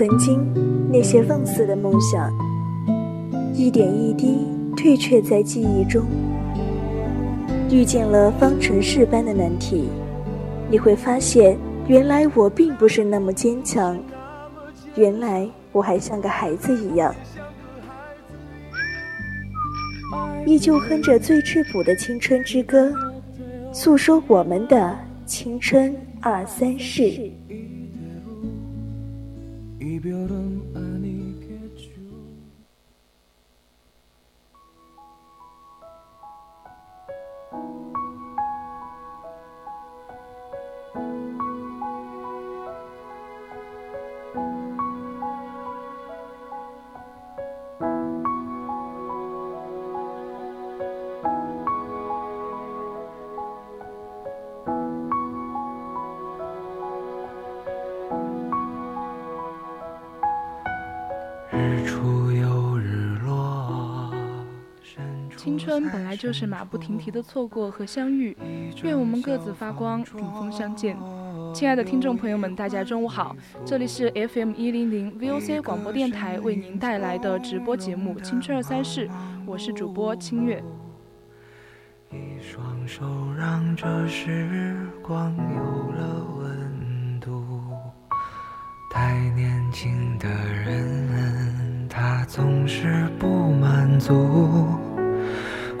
曾经那些放肆的梦想，一点一滴退却在记忆中。遇见了方程式般的难题，你会发现，原来我并不是那么坚强，原来我还像个孩子一样，依旧哼着最质朴的青春之歌，诉说我们的青春二三事。青本来就是马不停蹄的错过和相遇，愿我们各自发光，顶峰相见。亲爱的听众朋友们，大家中午好，这里是 FM 一零零 VOC 广播电台为您带来的直播节目《青春二三事》，我是主播清月。一双手让这时光有了温度，太年轻的人，他总是不满足。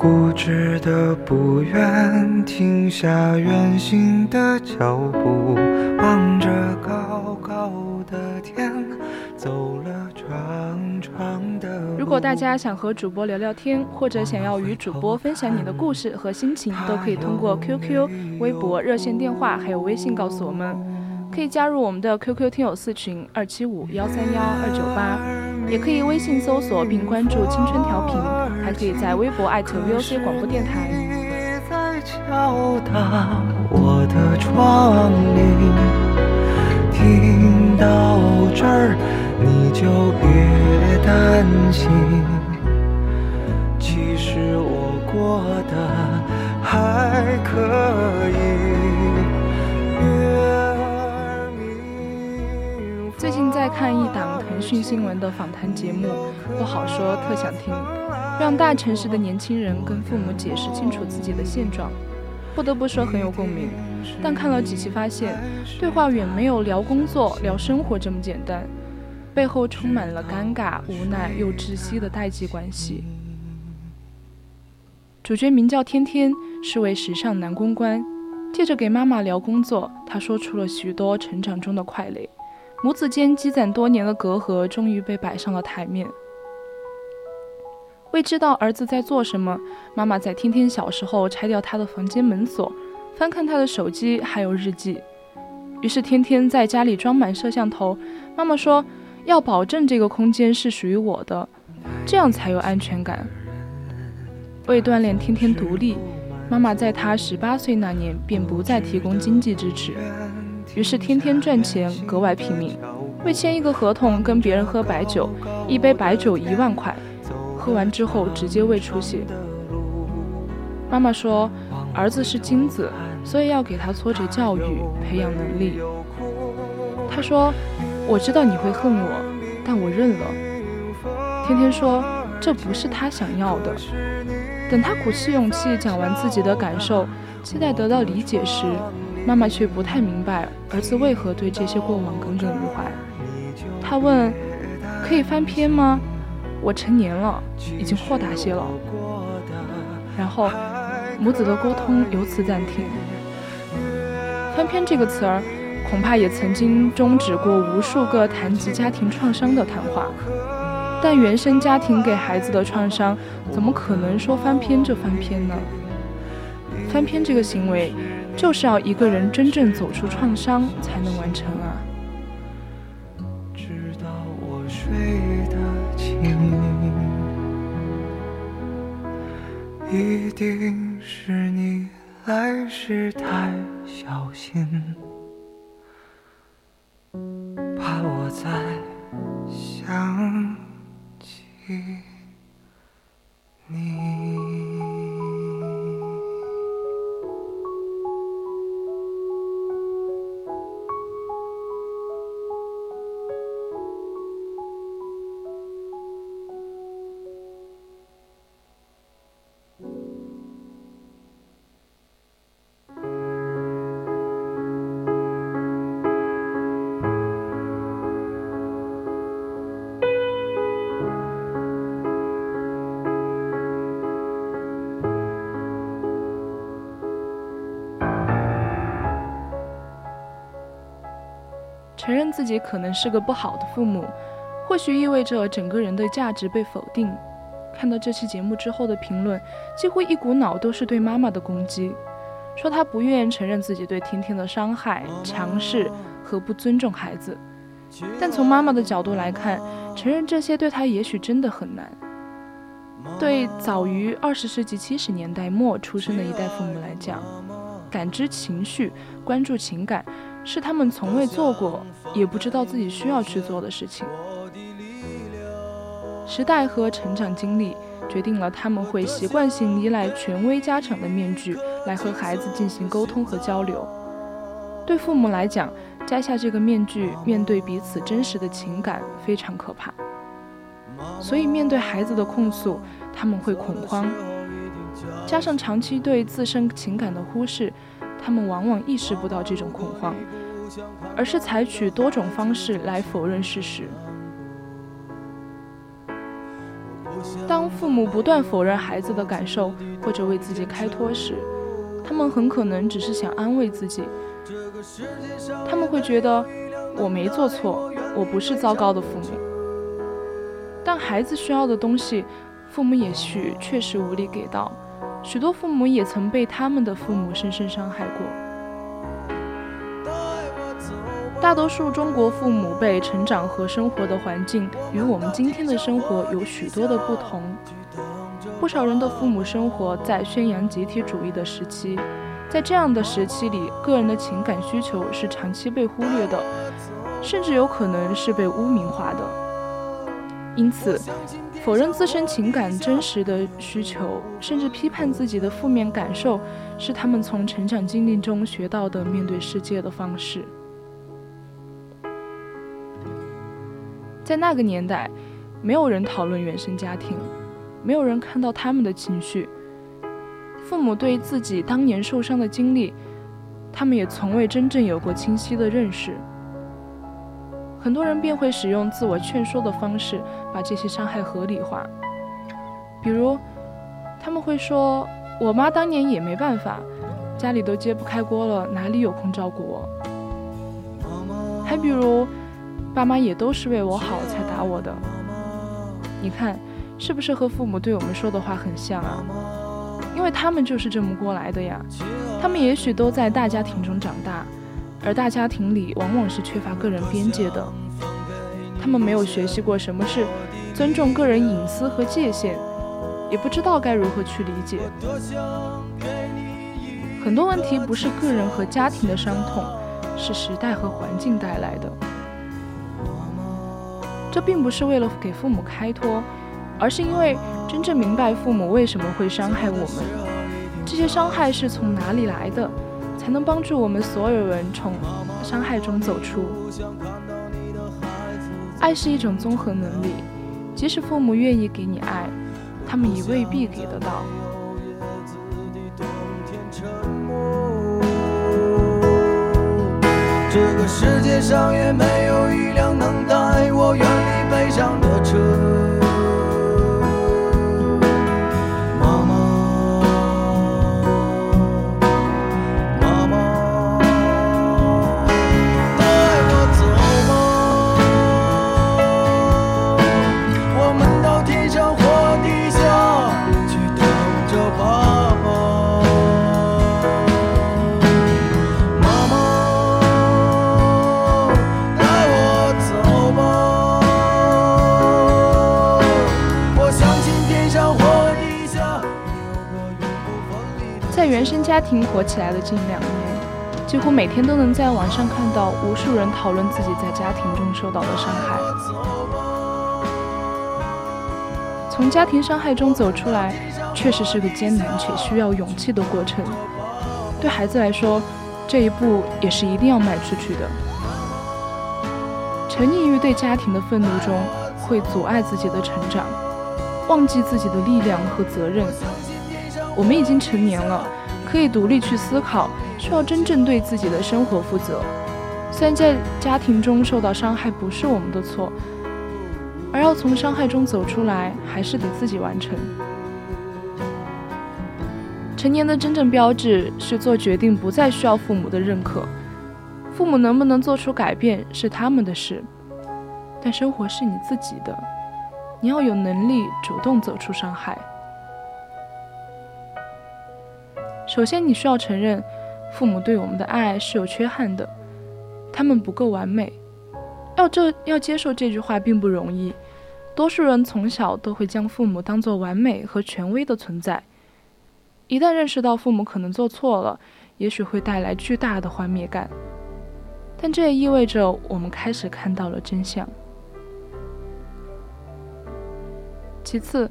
固执的不愿停下远行的脚步，望着高高的天，走了长长的路。如果大家想和主播聊聊天，或者想要与主播分享你的故事和心情，都可以通过 QQ、微博、热线电话还有微信告诉我们。可以加入我们的 QQ 听友四群二七五幺三幺二九八，也可以微信搜索并关注青春调频，还可以在微博艾特 VOC 广播电台。在敲打我的窗棂，听到这儿你就别担心，其实我过得还可以。近在看一档腾讯新闻的访谈节目，不好说，特想听，让大城市的年轻人跟父母解释清楚自己的现状。不得不说很有共鸣，但看了几期发现，对话远没有聊工作、聊生活这么简单，背后充满了尴尬、无奈又窒息的代际关系。主角名叫天天，是位时尚男公关，借着给妈妈聊工作，他说出了许多成长中的快乐。母子间积攒多年的隔阂，终于被摆上了台面。为知道儿子在做什么，妈妈在天天小时候拆掉他的房间门锁，翻看他的手机还有日记。于是天天在家里装满摄像头。妈妈说要保证这个空间是属于我的，这样才有安全感。为锻炼天天独立，妈妈在他十八岁那年便不再提供经济支持。于是天天赚钱格外拼命，为签一个合同跟别人喝白酒，一杯白酒一万块，喝完之后直接胃出血。妈妈说，儿子是金子，所以要给他挫折教育，培养能力。他说，我知道你会恨我，但我认了。天天说，这不是他想要的。等他鼓起勇气讲完自己的感受，期待得到理解时，妈妈却不太明白儿子为何对这些过往耿耿于怀。他问：“可以翻篇吗？我成年了，已经豁达些了。”然后母子的沟通由此暂停。翻篇这个词儿，恐怕也曾经终止过无数个谈及家庭创伤的谈话。但原生家庭给孩子的创伤，怎么可能说翻篇就翻篇呢？翻篇这个行为。就是要一个人真正走出创伤才能完成啊！直到我睡得轻，一定是你来时太小心，怕我再想起自己可能是个不好的父母，或许意味着整个人的价值被否定。看到这期节目之后的评论，几乎一股脑都是对妈妈的攻击，说她不愿承认自己对婷婷的伤害、强势和不尊重孩子。但从妈妈的角度来看，承认这些对她也许真的很难。对早于二十世纪七十年代末出生的一代父母来讲，感知情绪、关注情感，是他们从未做过，也不知道自己需要去做的事情。时代和成长经历决定了他们会习惯性依赖权威家长的面具来和孩子进行沟通和交流。对父母来讲，摘下这个面具，面对彼此真实的情感非常可怕。所以，面对孩子的控诉，他们会恐慌，加上长期对自身情感的忽视，他们往往意识不到这种恐慌，而是采取多种方式来否认事实。当父母不断否认孩子的感受，或者为自己开脱时，他们很可能只是想安慰自己。他们会觉得我没做错，我不是糟糕的父母。但孩子需要的东西，父母也许确实无力给到。许多父母也曾被他们的父母深深伤害过。大多数中国父母被成长和生活的环境与我们今天的生活有许多的不同。不少人的父母生活在宣扬集体主义的时期，在这样的时期里，个人的情感需求是长期被忽略的，甚至有可能是被污名化的。因此，否认自身情感真实的需求，甚至批判自己的负面感受，是他们从成长经历中学到的面对世界的方式。在那个年代，没有人讨论原生家庭，没有人看到他们的情绪。父母对自己当年受伤的经历，他们也从未真正有过清晰的认识。很多人便会使用自我劝说的方式，把这些伤害合理化。比如，他们会说：“我妈当年也没办法，家里都揭不开锅了，哪里有空照顾我？”还比如。爸妈也都是为我好才打我的，你看，是不是和父母对我们说的话很像啊？因为他们就是这么过来的呀。他们也许都在大家庭中长大，而大家庭里往往是缺乏个人边界的。他们没有学习过什么是尊重个人隐私和界限，也不知道该如何去理解。很多问题不是个人和家庭的伤痛，是时代和环境带来的。这并不是为了给父母开脱，而是因为真正明白父母为什么会伤害我们，这些伤害是从哪里来的，能帮助我们所有人从伤害中走出。爱是一种综合能力，即使父母愿意给你爱，他们也未必给得到。这个世界上也没有一辆能原生家庭火起来的近两年，几乎每天都能在网上看到无数人讨论自己在家庭中受到的伤害。从家庭伤害中走出来，确实是个艰难且需要勇气的过程。对孩子来说，这一步也是一定要迈出去的。沉溺于对家庭的愤怒中，会阻碍自己的成长，忘记自己的力量和责任。我们已经成年了。可以独立去思考，需要真正对自己的生活负责。虽然在家庭中受到伤害不是我们的错，而要从伤害中走出来，还是得自己完成。成年的真正标志是做决定不再需要父母的认可，父母能不能做出改变是他们的事，但生活是你自己的，你要有能力主动走出伤害。首先，你需要承认，父母对我们的爱是有缺憾的，他们不够完美。要这要接受这句话并不容易，多数人从小都会将父母当作完美和权威的存在。一旦认识到父母可能做错了，也许会带来巨大的幻灭感。但这也意味着我们开始看到了真相。其次，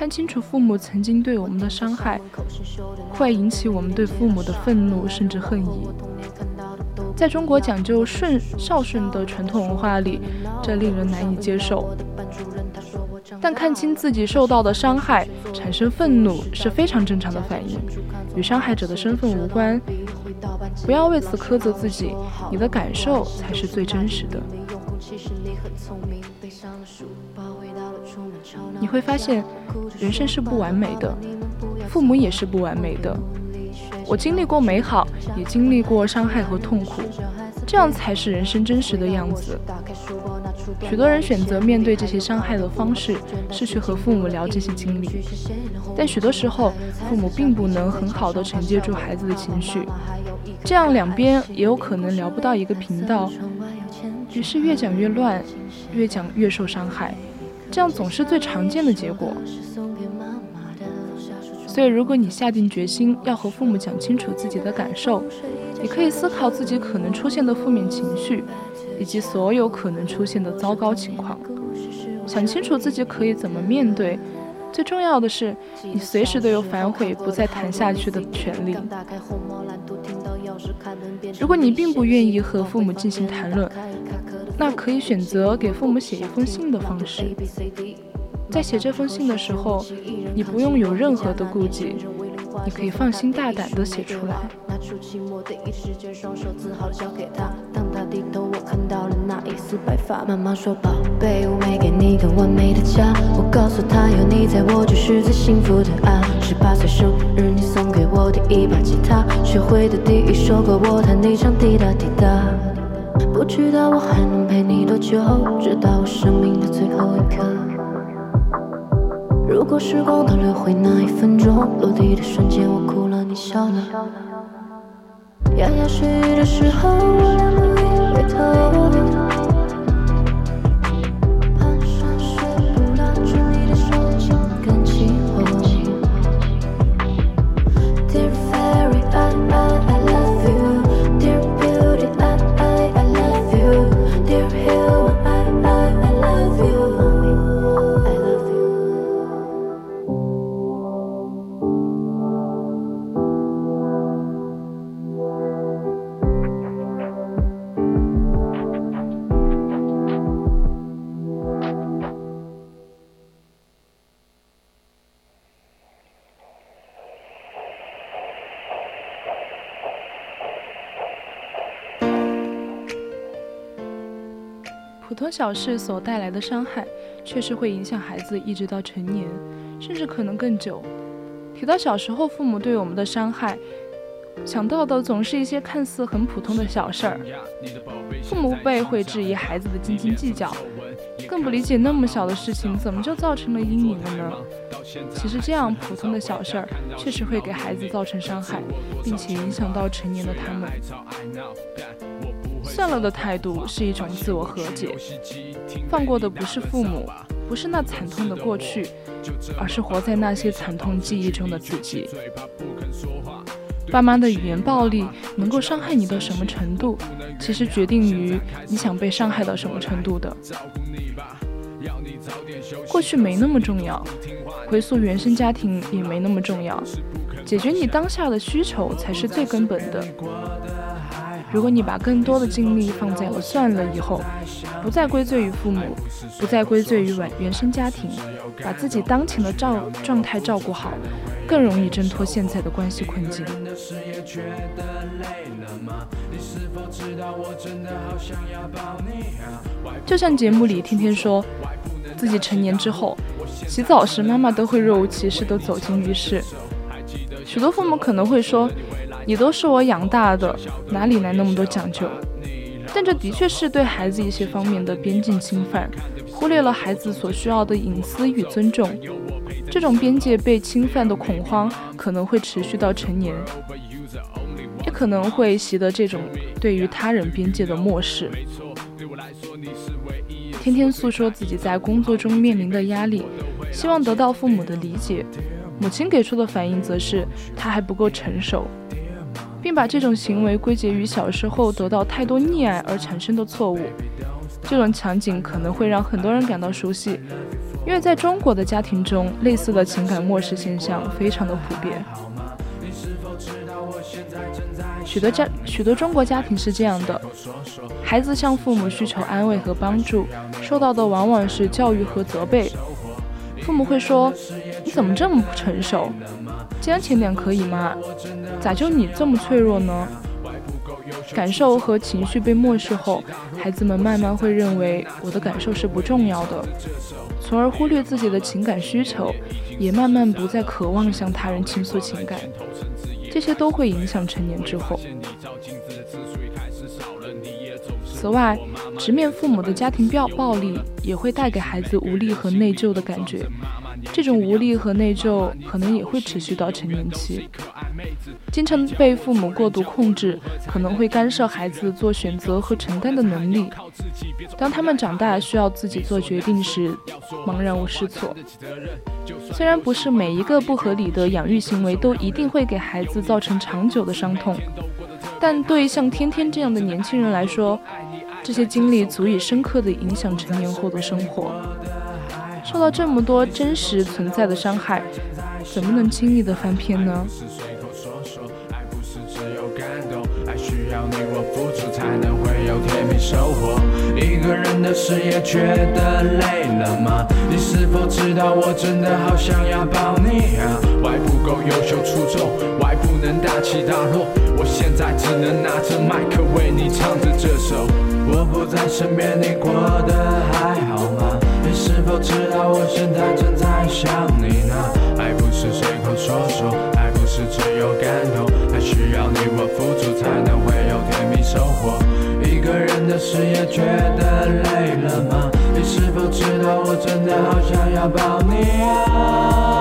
看清楚父母曾经对我们的伤害，会引起我们对父母的愤怒甚至恨意。在中国讲究顺孝顺的传统文化里，这令人难以接受。但看清自己受到的伤害，产生愤怒是非常正常的反应，与伤害者的身份无关。不要为此苛责自己，你的感受才是最真实的。你会发现，人生是不完美的，父母也是不完美的。我经历过美好，也经历过伤害和痛苦，这样才是人生真实的样子。许多人选择面对这些伤害的方式是去和父母聊这些经历，但许多时候父母并不能很好的承接住孩子的情绪，这样两边也有可能聊不到一个频道，于是越讲越乱，越讲越受伤害，这样总是最常见的结果。所以，如果你下定决心要和父母讲清楚自己的感受，你可以思考自己可能出现的负面情绪，以及所有可能出现的糟糕情况，想清楚自己可以怎么面对。最重要的是，你随时都有反悔、不再谈下去的权利。如果你并不愿意和父母进行谈论，那可以选择给父母写一封信的方式。在写这封信的时候，你不用有任何的顾忌，你可以放心大胆地写出来。妈妈说：“宝贝，我没给你个完美的家。”我告诉她：“有你在我就是最幸福的啊。”十八岁生日，你送给我第一把吉他，学会的第一首歌，我弹你唱滴答滴答。不知道我还能陪你多久，直到我生命的最后一刻。如果时光倒流回那一分钟，落地的瞬间，我哭了，你笑了。牙牙学语的时候，我俩不以为头。小事所带来的伤害，确实会影响孩子一直到成年，甚至可能更久。提到小时候父母对我们的伤害，想到的总是一些看似很普通的小事儿。父母辈会质疑孩子的斤斤计较，更不理解那么小的事情怎么就造成了阴影了呢？其实这样普通的小事儿，确实会给孩子造成伤害，并且影响到成年的他们算了的态度是一种自我和解，放过的不是父母，不是那惨痛的过去，而是活在那些惨痛记忆中的自己。爸妈的语言暴力能够伤害你到什么程度，其实决定于你想被伤害到什么程度的。过去没那么重要，回溯原生家庭也没那么重要，解决你当下的需求才是最根本的。如果你把更多的精力放在了算了以后，不再归罪于父母，不再归罪于原原生家庭，把自己当前的照状态照顾好，更容易挣脱现在的关系困境。就像节目里天天说，自己成年之后，洗澡时妈妈都会若无其事地走进浴室。许多父母可能会说。你都是我养大的，哪里来那么多讲究？但这的确是对孩子一些方面的边境侵犯，忽略了孩子所需要的隐私与尊重。这种边界被侵犯的恐慌可能会持续到成年，也可能会习得这种对于他人边界的漠视。天天诉说自己在工作中面临的压力，希望得到父母的理解。母亲给出的反应则是他还不够成熟。并把这种行为归结于小时候得到太多溺爱而产生的错误。这种场景可能会让很多人感到熟悉，因为在中国的家庭中，类似的情感漠视现象非常的普遍。许多家许多中国家庭是这样的：孩子向父母需求安慰和帮助，受到的往往是教育和责备。父母会说：“怎么这么不成熟？坚强点可以吗？咋就你这么脆弱呢？”感受和情绪被漠视后，孩子们慢慢会认为我的感受是不重要的，从而忽略自己的情感需求，也慢慢不再渴望向他人倾诉情感。这些都会影响成年之后。此外，直面父母的家庭暴暴力也会带给孩子无力和内疚的感觉，这种无力和内疚可能也会持续到成年期。经常被父母过度控制，可能会干涉孩子做选择和承担的能力。当他们长大需要自己做决定时，茫然无失措。虽然不是每一个不合理的养育行为都一定会给孩子造成长久的伤痛，但对像天天这样的年轻人来说，这些经历足以深刻地影响成年后的生活。受到这么多真实存在的伤害，怎么能轻易的翻篇呢？要你我付出才能会有甜蜜收获一个人的事也觉得累了吗？你是否知道我真的好想要抱你啊？外不够优秀出众，外不能大起大落，我现在只能拿着麦克为你唱着这首。我不在身边，你过得还好吗？你是否知道我现在正在想你呢？爱不是随口说说，爱不是只有感动，还需要你我付出才能会有甜蜜收获。一个人的事也觉得累了吗？你是否知道我真的好想要抱你啊？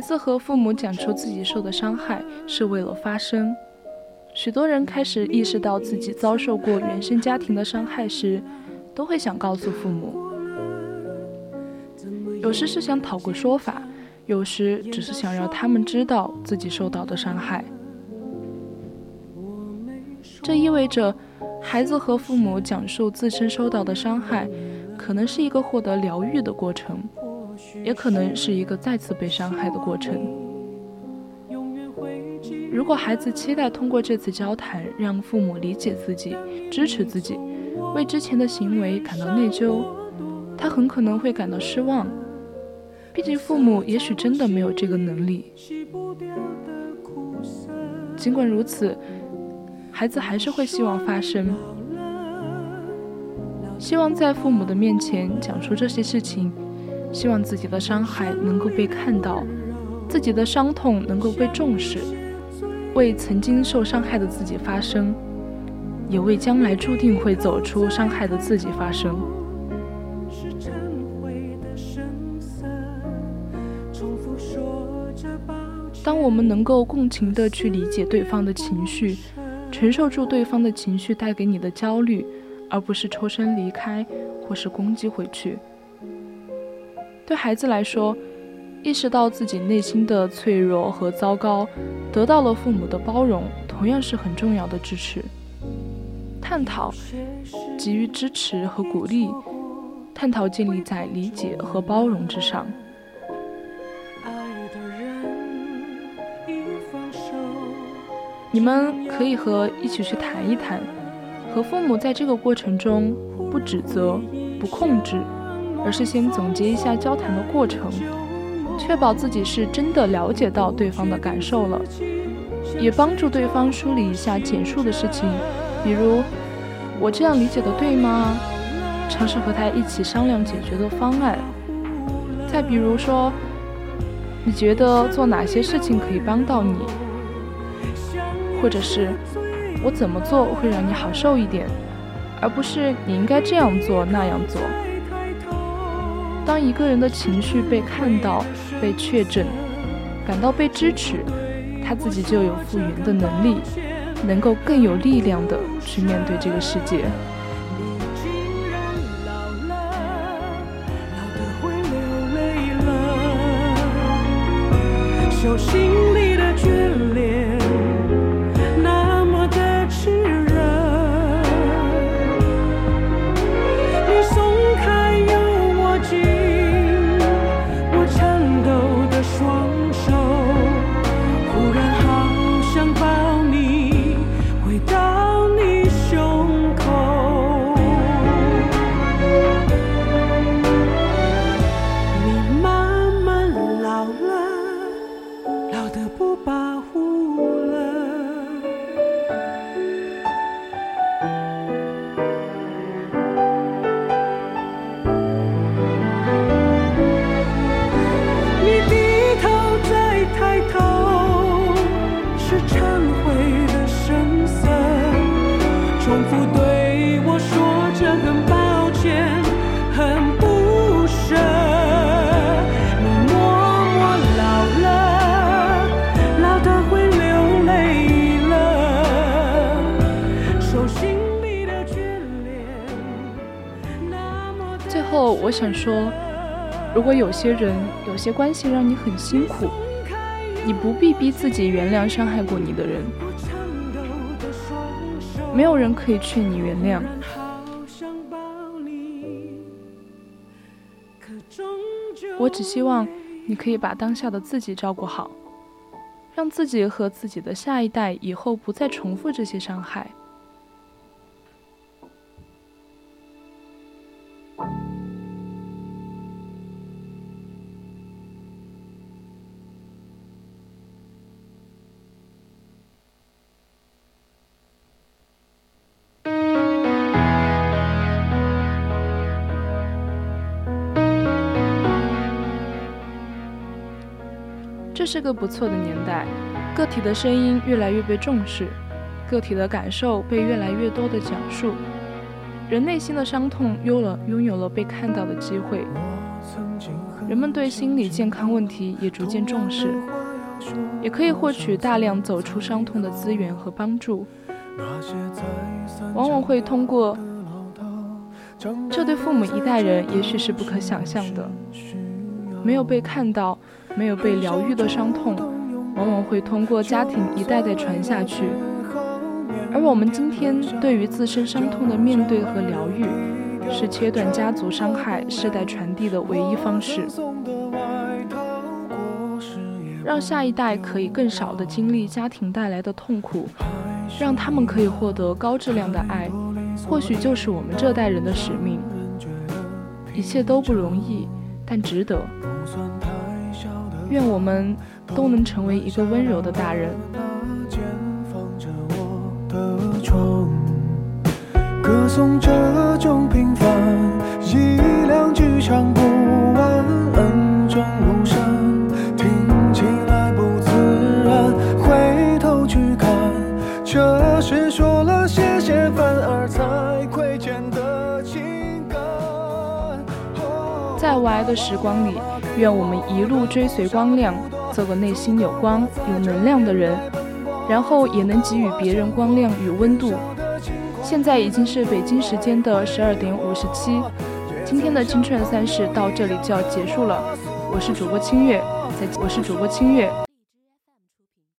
孩子和父母讲出自己受的伤害是为了发声。许多人开始意识到自己遭受过原生家庭的伤害时，都会想告诉父母。有时是想讨个说法，有时只是想让他们知道自己受到的伤害。这意味着，孩子和父母讲述自身受到的伤害，可能是一个获得疗愈的过程。也可能是一个再次被伤害的过程。如果孩子期待通过这次交谈让父母理解自己、支持自己，为之前的行为感到内疚，他很可能会感到失望。毕竟父母也许真的没有这个能力。尽管如此，孩子还是会希望发声，希望在父母的面前讲述这些事情。希望自己的伤害能够被看到，自己的伤痛能够被重视，为曾经受伤害的自己发声，也为将来注定会走出伤害的自己发声。当我们能够共情地去理解对方的情绪，承受住对方的情绪带给你的焦虑，而不是抽身离开或是攻击回去。对孩子来说，意识到自己内心的脆弱和糟糕，得到了父母的包容，同样是很重要的支持。探讨、给予支持和鼓励，探讨建立在理解和包容之上。你们可以和一起去谈一谈，和父母在这个过程中不指责、不控制，而是先总结一下交谈的过程，确保自己是真的了解到对方的感受了，也帮助对方梳理一下简述的事情，比如我这样理解的对吗？尝试和他一起商量解决的方案。再比如说，你觉得做哪些事情可以帮到你？或者是我怎么做会让你好受一点，而不是你应该这样做那样做。当一个人的情绪被看到、被确诊，感到被支持，他自己就有复原的能力，能够更有力量的去面对这个世界。我想说，如果有些人、有些关系让你很辛苦，你不必逼自己原谅伤害过你的人。没有人可以劝你原谅。我只希望你可以把当下的自己照顾好，让自己和自己的下一代以后不再重复这些伤害。是个不错的年代，个体的声音越来越被重视，个体的感受被越来越多的讲述，人内心的伤痛有了拥有了被看到的机会，人们对心理健康问题也逐渐重视，也可以获取大量走出伤痛的资源和帮助，往往会通过，这对父母一代人也许是不可想象的，没有被看到。没有被疗愈的伤痛，往往会通过家庭一代代传下去。而我们今天对于自身伤痛的面对和疗愈，是切断家族伤害、世代传递的唯一方式。让下一代可以更少的经历家庭带来的痛苦，让他们可以获得高质量的爱，或许就是我们这代人的使命。一切都不容易，但值得。愿我们都能成为一个温柔的大人。歌颂这种平凡，一两句唱不完，恩重如山，听起来不自然。回头去看，这是说了谢谢反而才亏欠的情感。在无爱的时光里。愿我们一路追随光亮，做个内心有光、有能量的人，然后也能给予别人光亮与温度。现在已经是北京时间的十二点五十七，今天的青春三世到这里就要结束了。我是主播清月，再我是主播清月，